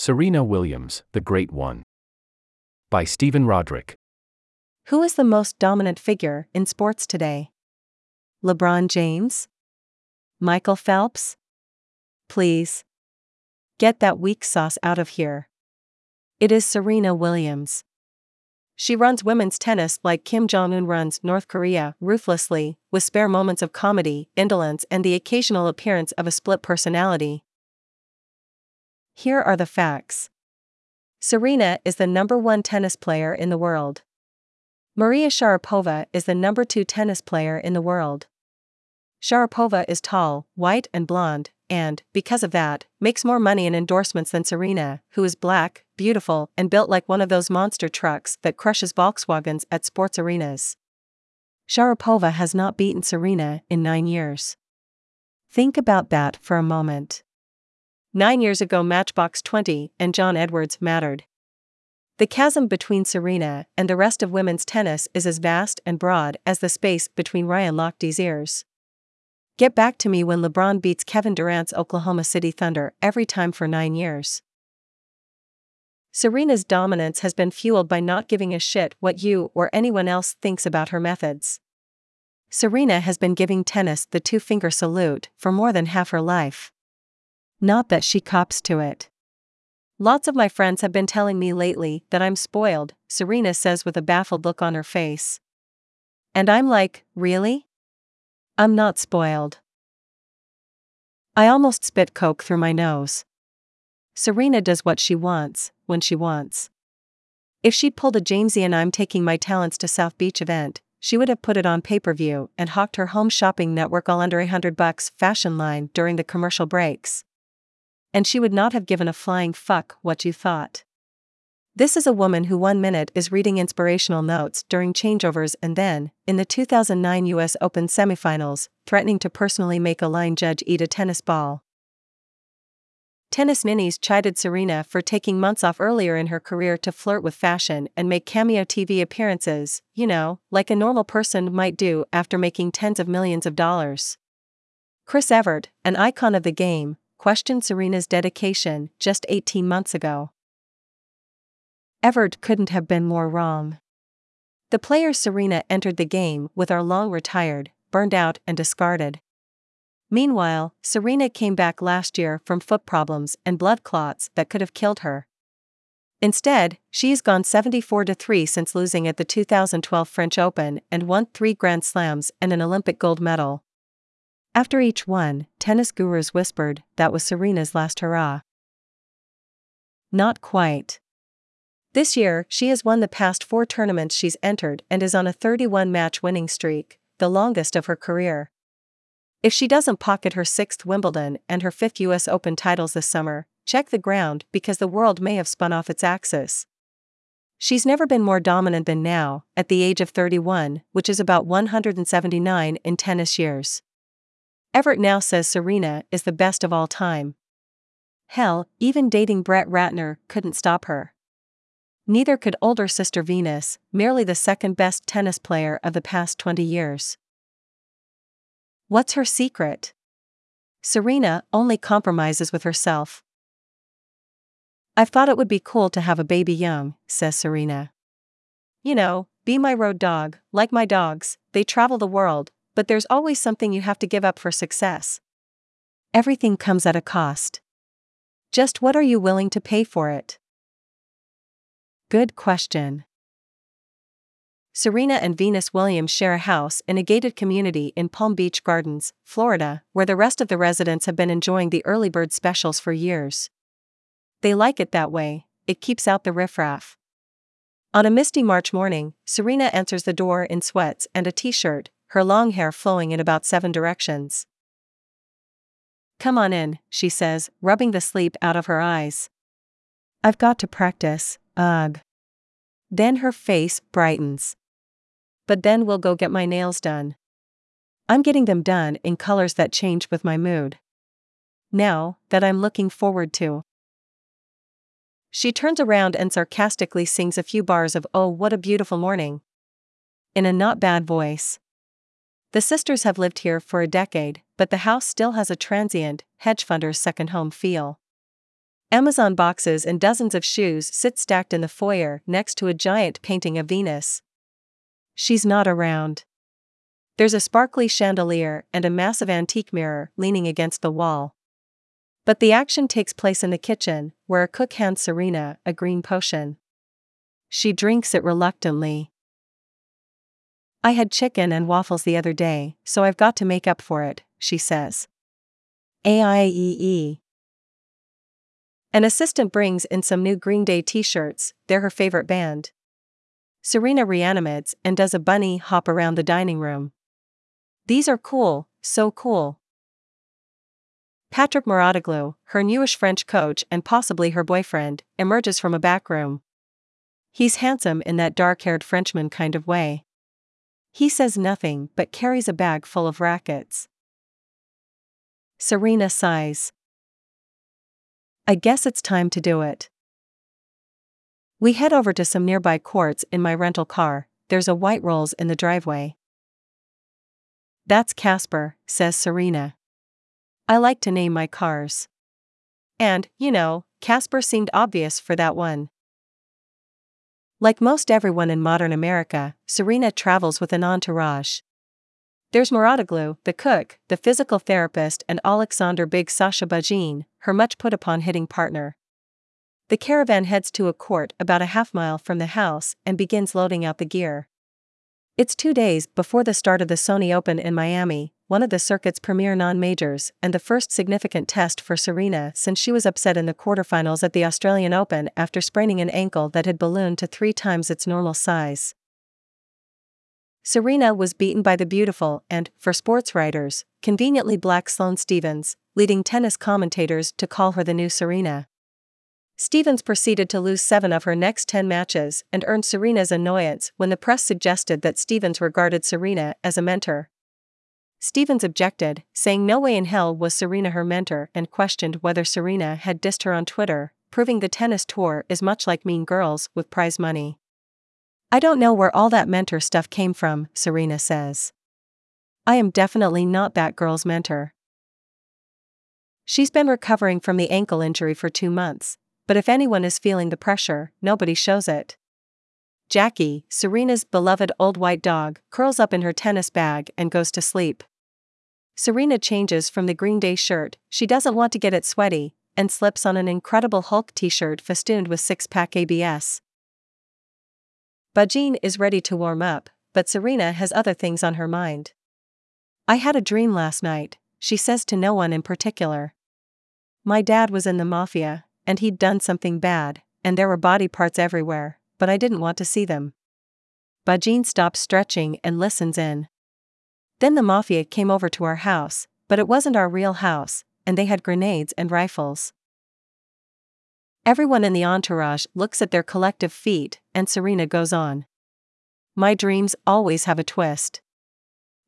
Serena Williams, the Great One. By Stephen Roderick. Who is the most dominant figure in sports today? LeBron James? Michael Phelps? Please. Get that weak sauce out of here. It is Serena Williams. She runs women's tennis like Kim Jong un runs North Korea, ruthlessly, with spare moments of comedy, indolence, and the occasional appearance of a split personality. Here are the facts Serena is the number one tennis player in the world. Maria Sharapova is the number two tennis player in the world. Sharapova is tall, white, and blonde, and, because of that, makes more money in endorsements than Serena, who is black, beautiful, and built like one of those monster trucks that crushes Volkswagens at sports arenas. Sharapova has not beaten Serena in nine years. Think about that for a moment. Nine years ago, Matchbox 20 and John Edwards mattered. The chasm between Serena and the rest of women's tennis is as vast and broad as the space between Ryan Lochte's ears. Get back to me when LeBron beats Kevin Durant's Oklahoma City Thunder every time for nine years. Serena's dominance has been fueled by not giving a shit what you or anyone else thinks about her methods. Serena has been giving tennis the two finger salute for more than half her life. Not that she cops to it. Lots of my friends have been telling me lately that I'm spoiled, Serena says with a baffled look on her face. And I'm like, really? I'm not spoiled. I almost spit coke through my nose. Serena does what she wants, when she wants. If she'd pulled a Jamesy and I'm taking my talents to South Beach event, she would have put it on pay per view and hawked her home shopping network all under a hundred bucks fashion line during the commercial breaks. And she would not have given a flying fuck what you thought. This is a woman who one minute is reading inspirational notes during changeovers and then, in the 2009 US Open semifinals, threatening to personally make a line judge eat a tennis ball. Tennis Minis chided Serena for taking months off earlier in her career to flirt with fashion and make cameo TV appearances, you know, like a normal person might do after making tens of millions of dollars. Chris Evert, an icon of the game, questioned Serena's dedication just 18 months ago. Evert couldn't have been more wrong. The player Serena entered the game with are long retired, burned out, and discarded. Meanwhile, Serena came back last year from foot problems and blood clots that could have killed her. Instead, she's gone 74 3 since losing at the 2012 French Open and won three Grand Slams and an Olympic gold medal. After each one, tennis gurus whispered that was Serena's last hurrah. Not quite. This year, she has won the past four tournaments she's entered and is on a 31 match winning streak, the longest of her career. If she doesn't pocket her sixth Wimbledon and her fifth US Open titles this summer, check the ground because the world may have spun off its axis. She's never been more dominant than now, at the age of 31, which is about 179 in tennis years. Evert now says Serena is the best of all time. Hell, even dating Brett Ratner couldn't stop her. Neither could older sister Venus, merely the second best tennis player of the past 20 years. What's her secret? Serena only compromises with herself. I've thought it would be cool to have a baby young, says Serena. You know, be my road dog, like my dogs, they travel the world, but there's always something you have to give up for success. Everything comes at a cost. Just what are you willing to pay for it? Good question. Serena and Venus Williams share a house in a gated community in Palm Beach Gardens, Florida, where the rest of the residents have been enjoying the early bird specials for years. They like it that way, it keeps out the riffraff. On a misty March morning, Serena answers the door in sweats and a t shirt, her long hair flowing in about seven directions. Come on in, she says, rubbing the sleep out of her eyes. I've got to practice, Ugh. Then her face brightens. But then we'll go get my nails done. I'm getting them done in colors that change with my mood. Now, that I'm looking forward to. She turns around and sarcastically sings a few bars of Oh, what a beautiful morning. In a not bad voice. The sisters have lived here for a decade, but the house still has a transient, hedge funder's second home feel. Amazon boxes and dozens of shoes sit stacked in the foyer next to a giant painting of Venus. She's not around. There's a sparkly chandelier and a massive antique mirror leaning against the wall. But the action takes place in the kitchen, where a cook hands Serena a green potion. She drinks it reluctantly. I had chicken and waffles the other day, so I've got to make up for it, she says. AIEE. An assistant brings in some new Green Day t shirts, they're her favorite band. Serena reanimates and does a bunny hop around the dining room. These are cool, so cool. Patrick Mouratoglou, her newish French coach and possibly her boyfriend, emerges from a back room. He's handsome in that dark haired Frenchman kind of way. He says nothing but carries a bag full of rackets. Serena sighs. I guess it's time to do it. We head over to some nearby courts in my rental car, there's a white rolls in the driveway. That's Casper, says Serena. I like to name my cars. And, you know, Casper seemed obvious for that one. Like most everyone in modern America, Serena travels with an entourage. There's Mouratoglou, the cook, the physical therapist, and Alexander Big Sascha Bajin, her much put upon hitting partner. The caravan heads to a court about a half mile from the house and begins loading out the gear. It's two days before the start of the Sony Open in Miami, one of the circuit's premier non majors, and the first significant test for Serena since she was upset in the quarterfinals at the Australian Open after spraining an ankle that had ballooned to three times its normal size. Serena was beaten by the beautiful and, for sports writers, conveniently black Sloane Stevens, leading tennis commentators to call her the new Serena. Stevens proceeded to lose seven of her next ten matches and earned Serena's annoyance when the press suggested that Stevens regarded Serena as a mentor. Stevens objected, saying no way in hell was Serena her mentor and questioned whether Serena had dissed her on Twitter, proving the tennis tour is much like Mean Girls with prize money. I don't know where all that mentor stuff came from, Serena says. I am definitely not that girl's mentor. She's been recovering from the ankle injury for two months, but if anyone is feeling the pressure, nobody shows it. Jackie, Serena's beloved old white dog, curls up in her tennis bag and goes to sleep. Serena changes from the Green Day shirt, she doesn't want to get it sweaty, and slips on an Incredible Hulk t shirt festooned with six pack ABS. Bajin is ready to warm up, but Serena has other things on her mind. I had a dream last night, she says to no one in particular. My dad was in the mafia, and he'd done something bad, and there were body parts everywhere, but I didn't want to see them. Bajin stops stretching and listens in. Then the mafia came over to our house, but it wasn't our real house, and they had grenades and rifles. Everyone in the entourage looks at their collective feet, and Serena goes on. My dreams always have a twist.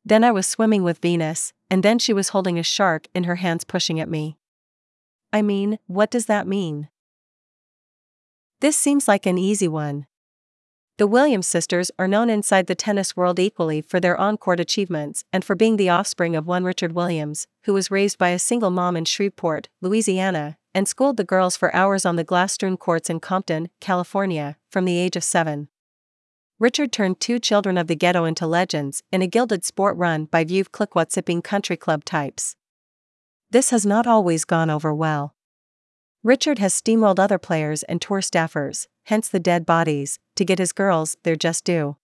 Then I was swimming with Venus, and then she was holding a shark in her hands pushing at me. I mean, what does that mean? This seems like an easy one. The Williams sisters are known inside the tennis world equally for their on court achievements and for being the offspring of one Richard Williams, who was raised by a single mom in Shreveport, Louisiana, and schooled the girls for hours on the glass strewn courts in Compton, California, from the age of seven. Richard turned two children of the ghetto into legends in a gilded sport run by Veuve Clicquot sipping country club types. This has not always gone over well. Richard has steamrolled other players and tour staffers, hence the dead bodies, to get his girls their just due.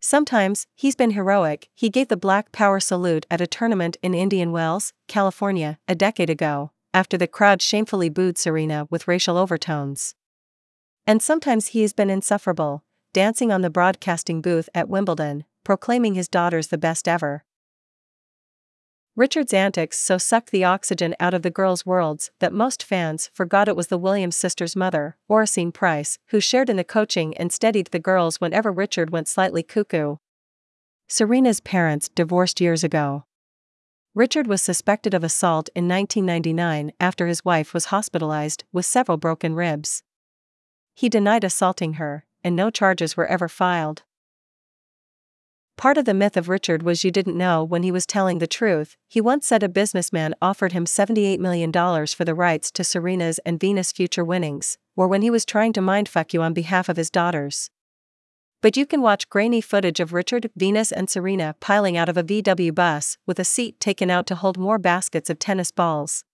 Sometimes, he's been heroic, he gave the Black Power salute at a tournament in Indian Wells, California, a decade ago, after the crowd shamefully booed Serena with racial overtones. And sometimes he has been insufferable, dancing on the broadcasting booth at Wimbledon, proclaiming his daughters the best ever. Richard's antics so sucked the oxygen out of the girls' worlds that most fans forgot it was the Williams sisters' mother, Oracene Price, who shared in the coaching and steadied the girls whenever Richard went slightly cuckoo. Serena's parents divorced years ago. Richard was suspected of assault in 1999 after his wife was hospitalized with several broken ribs. He denied assaulting her, and no charges were ever filed. Part of the myth of Richard was you didn't know when he was telling the truth. He once said a businessman offered him $78 million for the rights to Serena's and Venus' future winnings, or when he was trying to mindfuck you on behalf of his daughters. But you can watch grainy footage of Richard, Venus, and Serena piling out of a VW bus with a seat taken out to hold more baskets of tennis balls.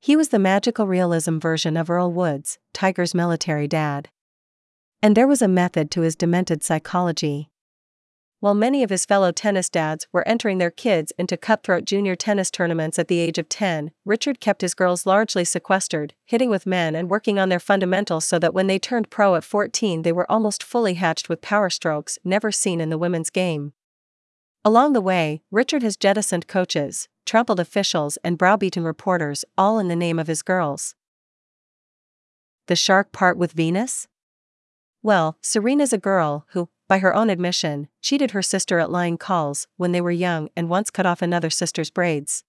He was the magical realism version of Earl Woods, Tiger's military dad. And there was a method to his demented psychology. While many of his fellow tennis dads were entering their kids into cutthroat junior tennis tournaments at the age of 10, Richard kept his girls largely sequestered, hitting with men and working on their fundamentals so that when they turned pro at 14 they were almost fully hatched with power strokes never seen in the women's game. Along the way, Richard has jettisoned coaches, trampled officials, and browbeaten reporters, all in the name of his girls. The shark part with Venus? Well, Serena's a girl who, by her own admission, cheated her sister at lying calls when they were young and once cut off another sister's braids.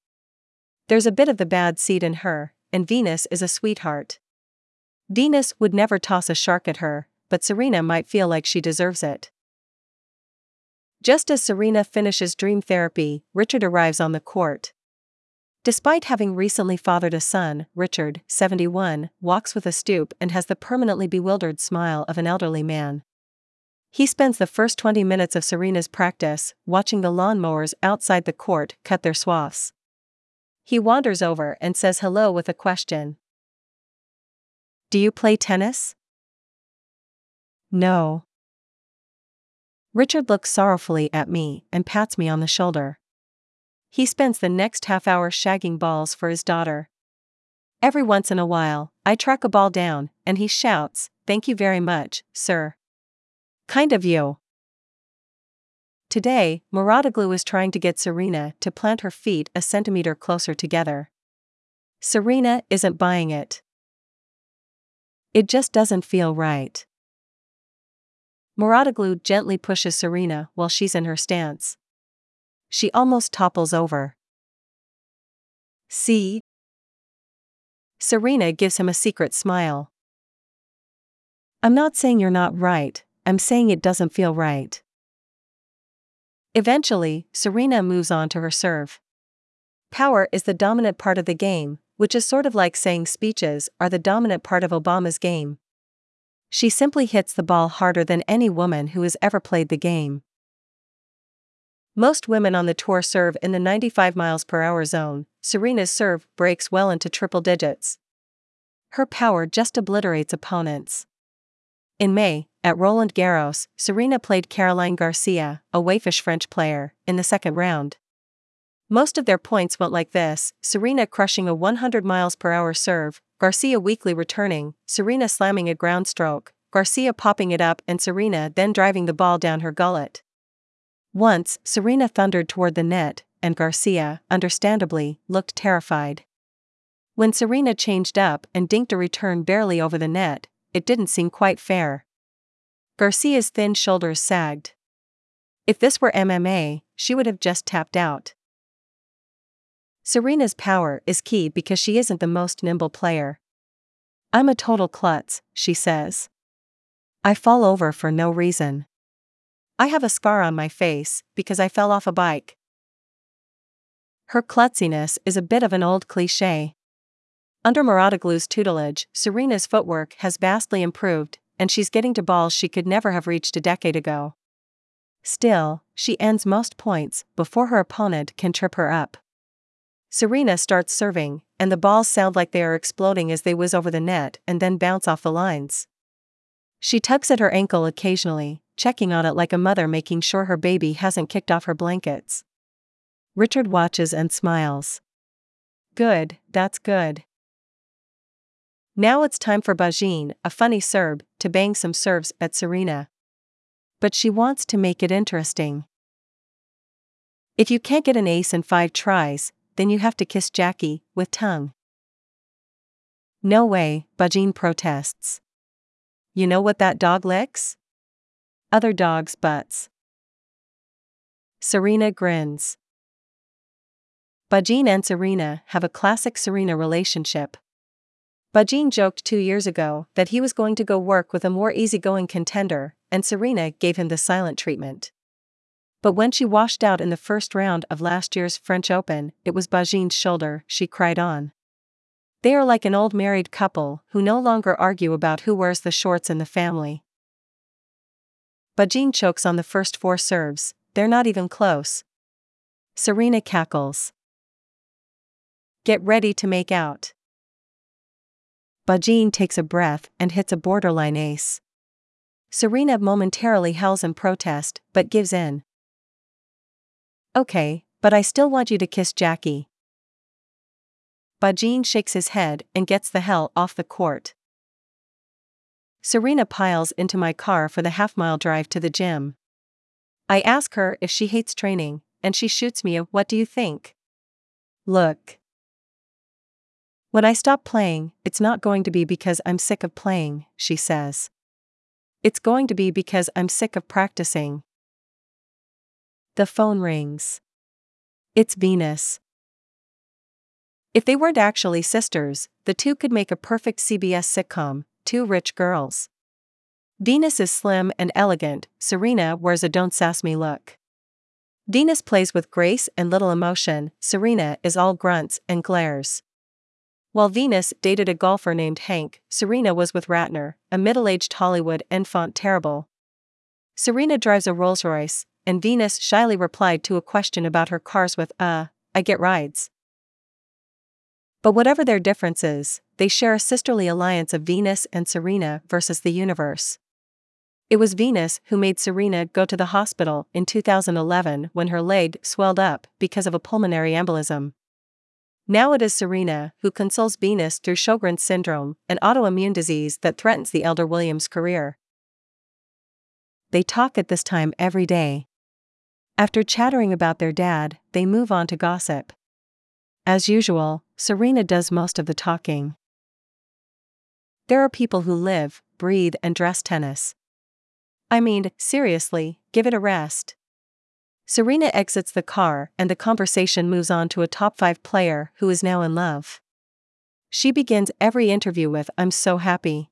There's a bit of the bad seed in her, and Venus is a sweetheart. Venus would never toss a shark at her, but Serena might feel like she deserves it. Just as Serena finishes dream therapy, Richard arrives on the court. Despite having recently fathered a son, Richard, 71, walks with a stoop and has the permanently bewildered smile of an elderly man. He spends the first 20 minutes of Serena's practice watching the lawnmowers outside the court cut their swaths. He wanders over and says hello with a question Do you play tennis? No. Richard looks sorrowfully at me and pats me on the shoulder. He spends the next half hour shagging balls for his daughter. Every once in a while, I track a ball down, and he shouts, Thank you very much, sir. Kind of you. Today, Mouratoglou is trying to get Serena to plant her feet a centimeter closer together. Serena isn't buying it. It just doesn't feel right. Mouratoglou gently pushes Serena while she's in her stance. She almost topples over. See? Serena gives him a secret smile. I'm not saying you're not right, I'm saying it doesn't feel right. Eventually, Serena moves on to her serve. Power is the dominant part of the game, which is sort of like saying speeches are the dominant part of Obama's game. She simply hits the ball harder than any woman who has ever played the game. Most women on the tour serve in the 95 miles per hour zone. Serena's serve breaks well into triple digits. Her power just obliterates opponents. In May, at Roland Garros, Serena played Caroline Garcia, a waifish French player, in the second round. Most of their points went like this Serena crushing a 100 miles per hour serve, Garcia weakly returning, Serena slamming a ground stroke, Garcia popping it up, and Serena then driving the ball down her gullet. Once, Serena thundered toward the net, and Garcia, understandably, looked terrified. When Serena changed up and dinked a return barely over the net, it didn't seem quite fair. Garcia's thin shoulders sagged. If this were MMA, she would have just tapped out. Serena's power is key because she isn't the most nimble player. I'm a total klutz, she says. I fall over for no reason. I have a scar on my face because I fell off a bike. Her klutziness is a bit of an old cliche. Under Mouratoglou's tutelage, Serena's footwork has vastly improved, and she's getting to balls she could never have reached a decade ago. Still, she ends most points before her opponent can trip her up. Serena starts serving, and the balls sound like they are exploding as they whiz over the net and then bounce off the lines. She tugs at her ankle occasionally, checking on it like a mother making sure her baby hasn't kicked off her blankets. Richard watches and smiles. Good, that's good. Now it's time for Bajin, a funny Serb, to bang some serves at Serena. But she wants to make it interesting. If you can't get an ace in five tries, then you have to kiss Jackie, with tongue. No way, Bajin protests. You know what that dog licks? Other dogs' butts. Serena grins. Bajin and Serena have a classic Serena relationship. Bajin joked two years ago that he was going to go work with a more easygoing contender, and Serena gave him the silent treatment. But when she washed out in the first round of last year's French Open, it was Bajin's shoulder, she cried on. They are like an old married couple who no longer argue about who wears the shorts in the family. Bajin chokes on the first four serves, they're not even close. Serena cackles. Get ready to make out. Bajin takes a breath and hits a borderline ace. Serena momentarily howls in protest, but gives in. Okay, but I still want you to kiss Jackie. Bajin shakes his head and gets the hell off the court. Serena piles into my car for the half mile drive to the gym. I ask her if she hates training, and she shoots me a what do you think? Look. When I stop playing, it's not going to be because I'm sick of playing, she says. It's going to be because I'm sick of practicing. The phone rings. It's Venus. If they weren't actually sisters, the two could make a perfect CBS sitcom, Two Rich Girls. Venus is slim and elegant, Serena wears a don't sass me look. Venus plays with grace and little emotion, Serena is all grunts and glares. While Venus dated a golfer named Hank, Serena was with Ratner, a middle aged Hollywood enfant terrible. Serena drives a Rolls Royce, and Venus shyly replied to a question about her cars with, uh, I get rides. But whatever their differences, they share a sisterly alliance of Venus and Serena versus the universe. It was Venus who made Serena go to the hospital in 2011 when her leg swelled up because of a pulmonary embolism. Now it is Serena who consoles Venus through Sjogren's syndrome, an autoimmune disease that threatens the elder Williams' career. They talk at this time every day. After chattering about their dad, they move on to gossip. As usual, Serena does most of the talking. There are people who live, breathe, and dress tennis. I mean, seriously, give it a rest. Serena exits the car and the conversation moves on to a top 5 player who is now in love. She begins every interview with, I'm so happy.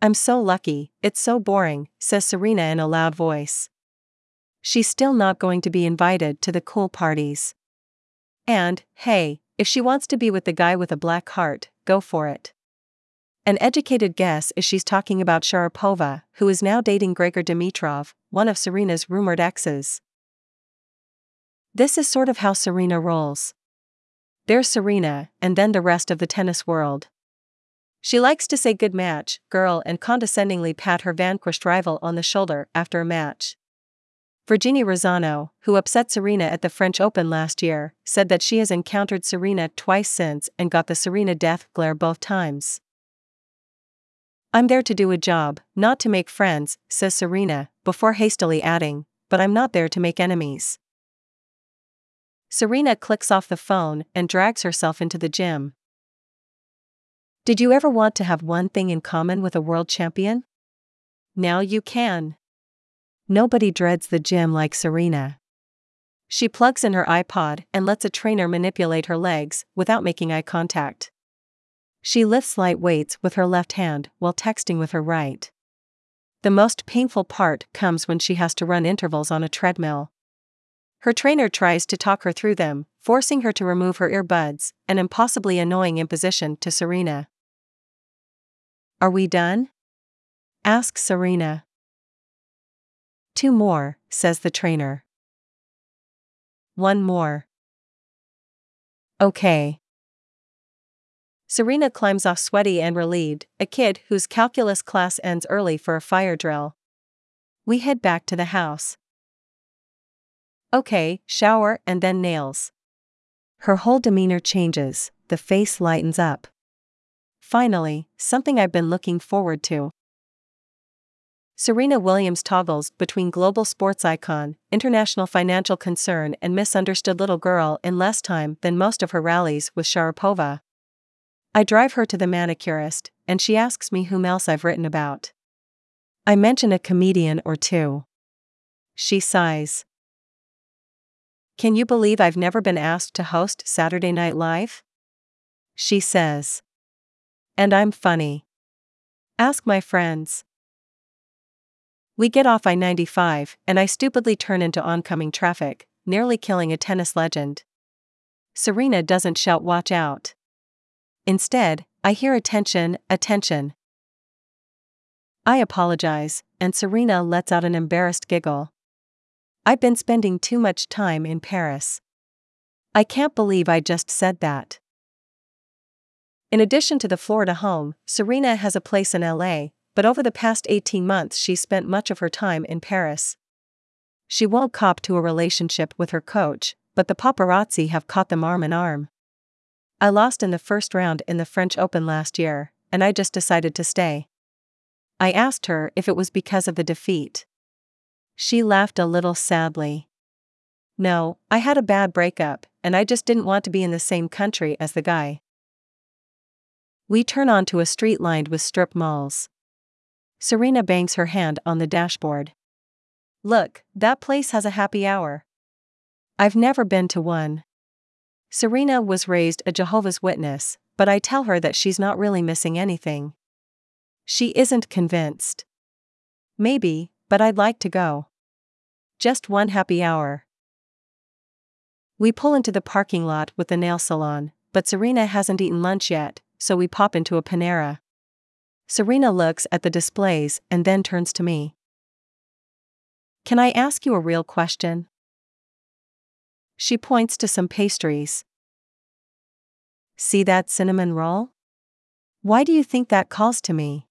I'm so lucky, it's so boring, says Serena in a loud voice. She's still not going to be invited to the cool parties. And, hey, if she wants to be with the guy with a black heart, go for it. An educated guess is she's talking about Sharapova, who is now dating Grigor Dimitrov, one of Serena's rumored exes. This is sort of how Serena rolls. There's Serena, and then the rest of the tennis world. She likes to say good match, girl, and condescendingly pat her vanquished rival on the shoulder after a match. Virginie Razzano, who upset Serena at the French Open last year, said that she has encountered Serena twice since and got the Serena death glare both times. I'm there to do a job, not to make friends, says Serena, before hastily adding, but I'm not there to make enemies. Serena clicks off the phone and drags herself into the gym. Did you ever want to have one thing in common with a world champion? Now you can. Nobody dreads the gym like Serena. She plugs in her iPod and lets a trainer manipulate her legs without making eye contact. She lifts light weights with her left hand while texting with her right. The most painful part comes when she has to run intervals on a treadmill. Her trainer tries to talk her through them, forcing her to remove her earbuds, an impossibly annoying imposition to Serena. Are we done? asks Serena. Two more, says the trainer. One more. Okay. Serena climbs off sweaty and relieved, a kid whose calculus class ends early for a fire drill. We head back to the house. Okay, shower and then nails. Her whole demeanor changes, the face lightens up. Finally, something I've been looking forward to. Serena Williams toggles between global sports icon, international financial concern, and misunderstood little girl in less time than most of her rallies with Sharapova. I drive her to the manicurist, and she asks me whom else I've written about. I mention a comedian or two. She sighs. Can you believe I've never been asked to host Saturday Night Live? She says. And I'm funny. Ask my friends. We get off I 95, and I stupidly turn into oncoming traffic, nearly killing a tennis legend. Serena doesn't shout, Watch out. Instead, I hear attention, attention. I apologize, and Serena lets out an embarrassed giggle. I've been spending too much time in Paris. I can't believe I just said that. In addition to the Florida home, Serena has a place in LA, but over the past 18 months she's spent much of her time in Paris. She won't cop to a relationship with her coach, but the paparazzi have caught them arm in arm. I lost in the first round in the French Open last year, and I just decided to stay. I asked her if it was because of the defeat. She laughed a little sadly. No, I had a bad breakup, and I just didn't want to be in the same country as the guy. We turn onto a street lined with strip malls. Serena bangs her hand on the dashboard. Look, that place has a happy hour. I've never been to one. Serena was raised a Jehovah's Witness, but I tell her that she's not really missing anything. She isn't convinced. Maybe, but I'd like to go. Just one happy hour. We pull into the parking lot with the nail salon, but Serena hasn't eaten lunch yet, so we pop into a Panera. Serena looks at the displays and then turns to me. Can I ask you a real question? She points to some pastries. See that cinnamon roll? Why do you think that calls to me?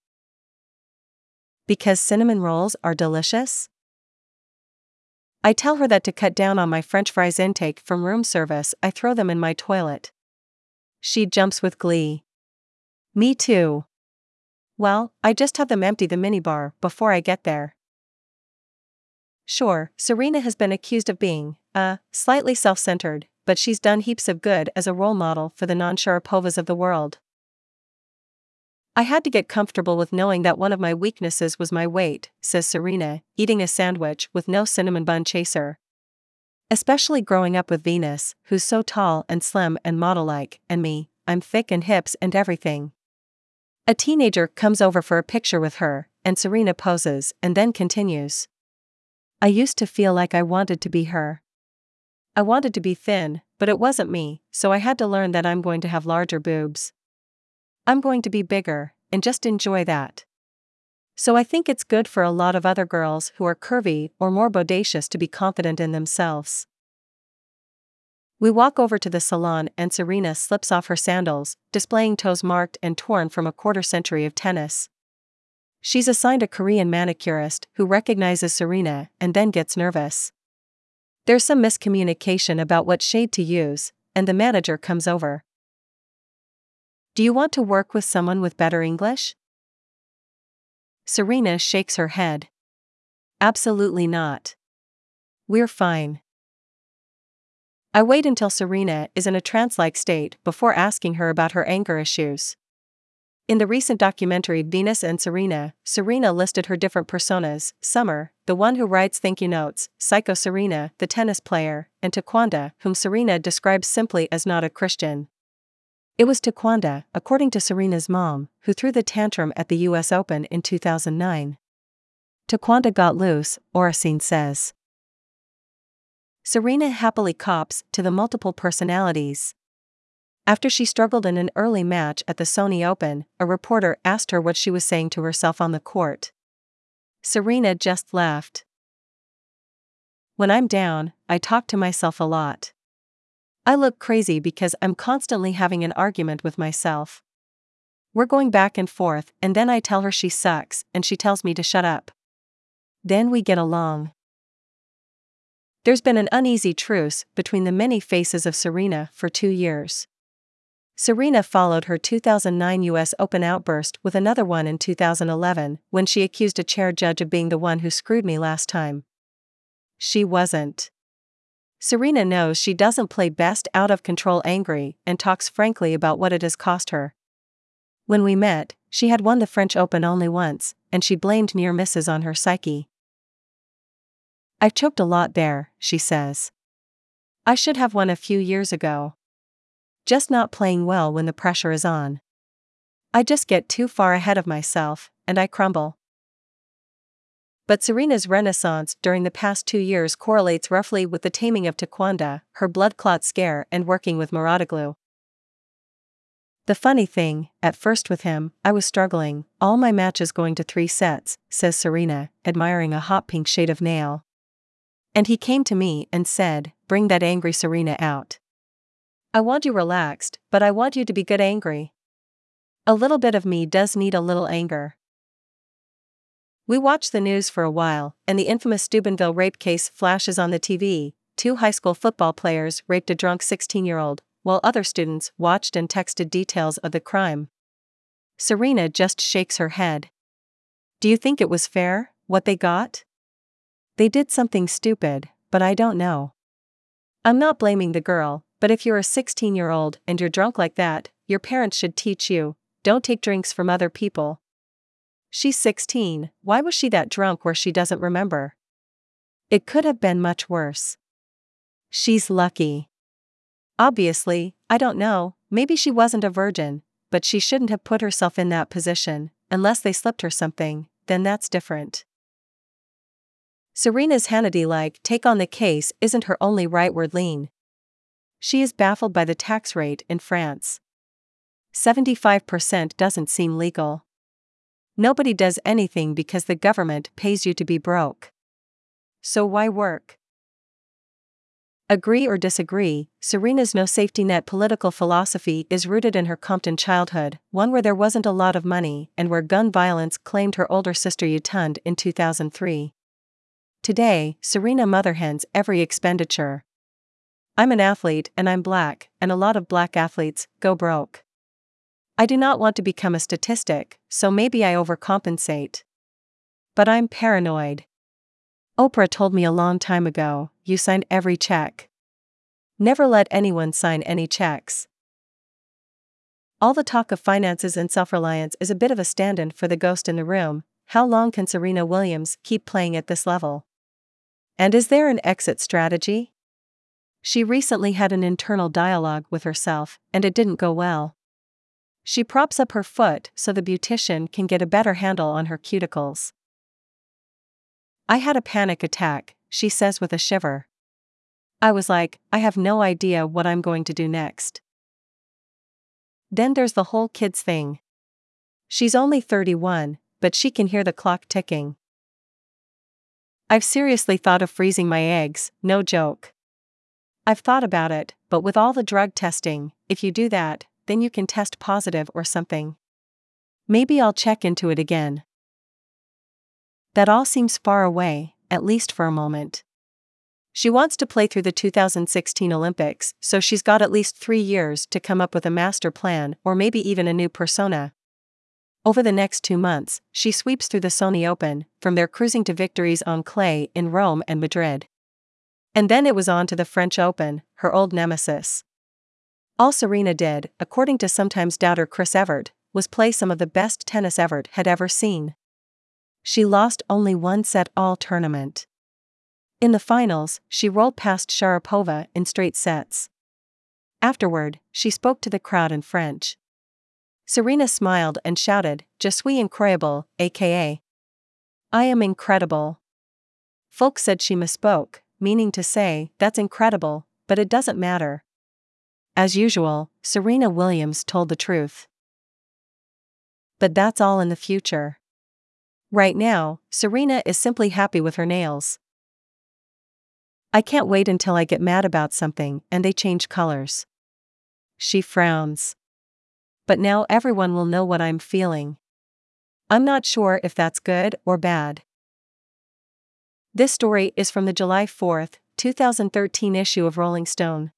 Because cinnamon rolls are delicious? I tell her that to cut down on my french fries intake from room service, I throw them in my toilet. She jumps with glee. Me too. Well, I just have them empty the minibar before I get there. Sure, Serena has been accused of being, uh, slightly self centered, but she's done heaps of good as a role model for the non Sharapovas of the world. I had to get comfortable with knowing that one of my weaknesses was my weight, says Serena, eating a sandwich with no cinnamon bun chaser. Especially growing up with Venus, who's so tall and slim and model like, and me, I'm thick and hips and everything. A teenager comes over for a picture with her, and Serena poses and then continues. I used to feel like I wanted to be her. I wanted to be thin, but it wasn't me, so I had to learn that I'm going to have larger boobs. I'm going to be bigger, and just enjoy that. So I think it's good for a lot of other girls who are curvy or more bodacious to be confident in themselves. We walk over to the salon and Serena slips off her sandals, displaying toes marked and torn from a quarter century of tennis. She's assigned a Korean manicurist who recognizes Serena and then gets nervous. There's some miscommunication about what shade to use, and the manager comes over. Do you want to work with someone with better English? Serena shakes her head. Absolutely not. We're fine. I wait until Serena is in a trance like state before asking her about her anger issues. In the recent documentary Venus and Serena, Serena listed her different personas Summer, the one who writes thank you notes, Psycho Serena, the tennis player, and Taquanda, whom Serena describes simply as not a Christian. It was Taquanda, according to Serena's mom, who threw the tantrum at the US Open in 2009. Taquanda got loose, Oracene says. Serena happily cops to the multiple personalities. After she struggled in an early match at the Sony Open, a reporter asked her what she was saying to herself on the court. Serena just laughed. When I'm down, I talk to myself a lot. I look crazy because I'm constantly having an argument with myself. We're going back and forth, and then I tell her she sucks, and she tells me to shut up. Then we get along. There's been an uneasy truce between the many faces of Serena for two years. Serena followed her 2009 US Open outburst with another one in 2011 when she accused a chair judge of being the one who screwed me last time. She wasn't. Serena knows she doesn't play best out of control angry and talks frankly about what it has cost her. When we met, she had won the French Open only once, and she blamed near misses on her psyche. I've choked a lot there, she says. I should have won a few years ago. Just not playing well when the pressure is on. I just get too far ahead of myself, and I crumble. But Serena's renaissance during the past two years correlates roughly with the taming of Taquanda, her blood clot scare, and working with Mouratoglou. The funny thing, at first with him, I was struggling, all my matches going to three sets, says Serena, admiring a hot pink shade of nail. And he came to me and said, Bring that angry Serena out. I want you relaxed, but I want you to be good angry. A little bit of me does need a little anger. We watch the news for a while, and the infamous Steubenville rape case flashes on the TV. Two high school football players raped a drunk 16 year old, while other students watched and texted details of the crime. Serena just shakes her head. Do you think it was fair, what they got? They did something stupid, but I don't know. I'm not blaming the girl, but if you're a 16 year old and you're drunk like that, your parents should teach you don't take drinks from other people, She's 16, why was she that drunk where she doesn't remember? It could have been much worse. She's lucky. Obviously, I don't know, maybe she wasn't a virgin, but she shouldn't have put herself in that position, unless they slipped her something, then that's different. Serena's Hannity like take on the case isn't her only rightward lean. She is baffled by the tax rate in France. 75% doesn't seem legal. Nobody does anything because the government pays you to be broke. So why work? Agree or disagree, Serena's no safety net political philosophy is rooted in her Compton childhood, one where there wasn't a lot of money and where gun violence claimed her older sister Yetunde in 2003. Today, Serena motherhens every expenditure. I'm an athlete and I'm black, and a lot of black athletes go broke. I do not want to become a statistic, so maybe I overcompensate. But I'm paranoid. Oprah told me a long time ago you sign every check. Never let anyone sign any checks. All the talk of finances and self reliance is a bit of a stand in for the ghost in the room. How long can Serena Williams keep playing at this level? And is there an exit strategy? She recently had an internal dialogue with herself, and it didn't go well. She props up her foot so the beautician can get a better handle on her cuticles. I had a panic attack, she says with a shiver. I was like, I have no idea what I'm going to do next. Then there's the whole kids thing. She's only 31, but she can hear the clock ticking. I've seriously thought of freezing my eggs, no joke. I've thought about it, but with all the drug testing, if you do that, then you can test positive or something. Maybe I'll check into it again. That all seems far away, at least for a moment. She wants to play through the 2016 Olympics, so she's got at least three years to come up with a master plan or maybe even a new persona. Over the next two months, she sweeps through the Sony Open, from their cruising to victories on clay in Rome and Madrid. And then it was on to the French Open, her old nemesis. All Serena did, according to sometimes doubter Chris Evert, was play some of the best tennis Evert had ever seen. She lost only one set all tournament. In the finals, she rolled past Sharapova in straight sets. Afterward, she spoke to the crowd in French. Serena smiled and shouted, Je suis incroyable, aka. I am incredible. Folk said she misspoke, meaning to say, that's incredible, but it doesn't matter. As usual, Serena Williams told the truth. But that's all in the future. Right now, Serena is simply happy with her nails. I can't wait until I get mad about something and they change colors. She frowns. But now everyone will know what I'm feeling. I'm not sure if that's good or bad. This story is from the July 4, 2013 issue of Rolling Stone.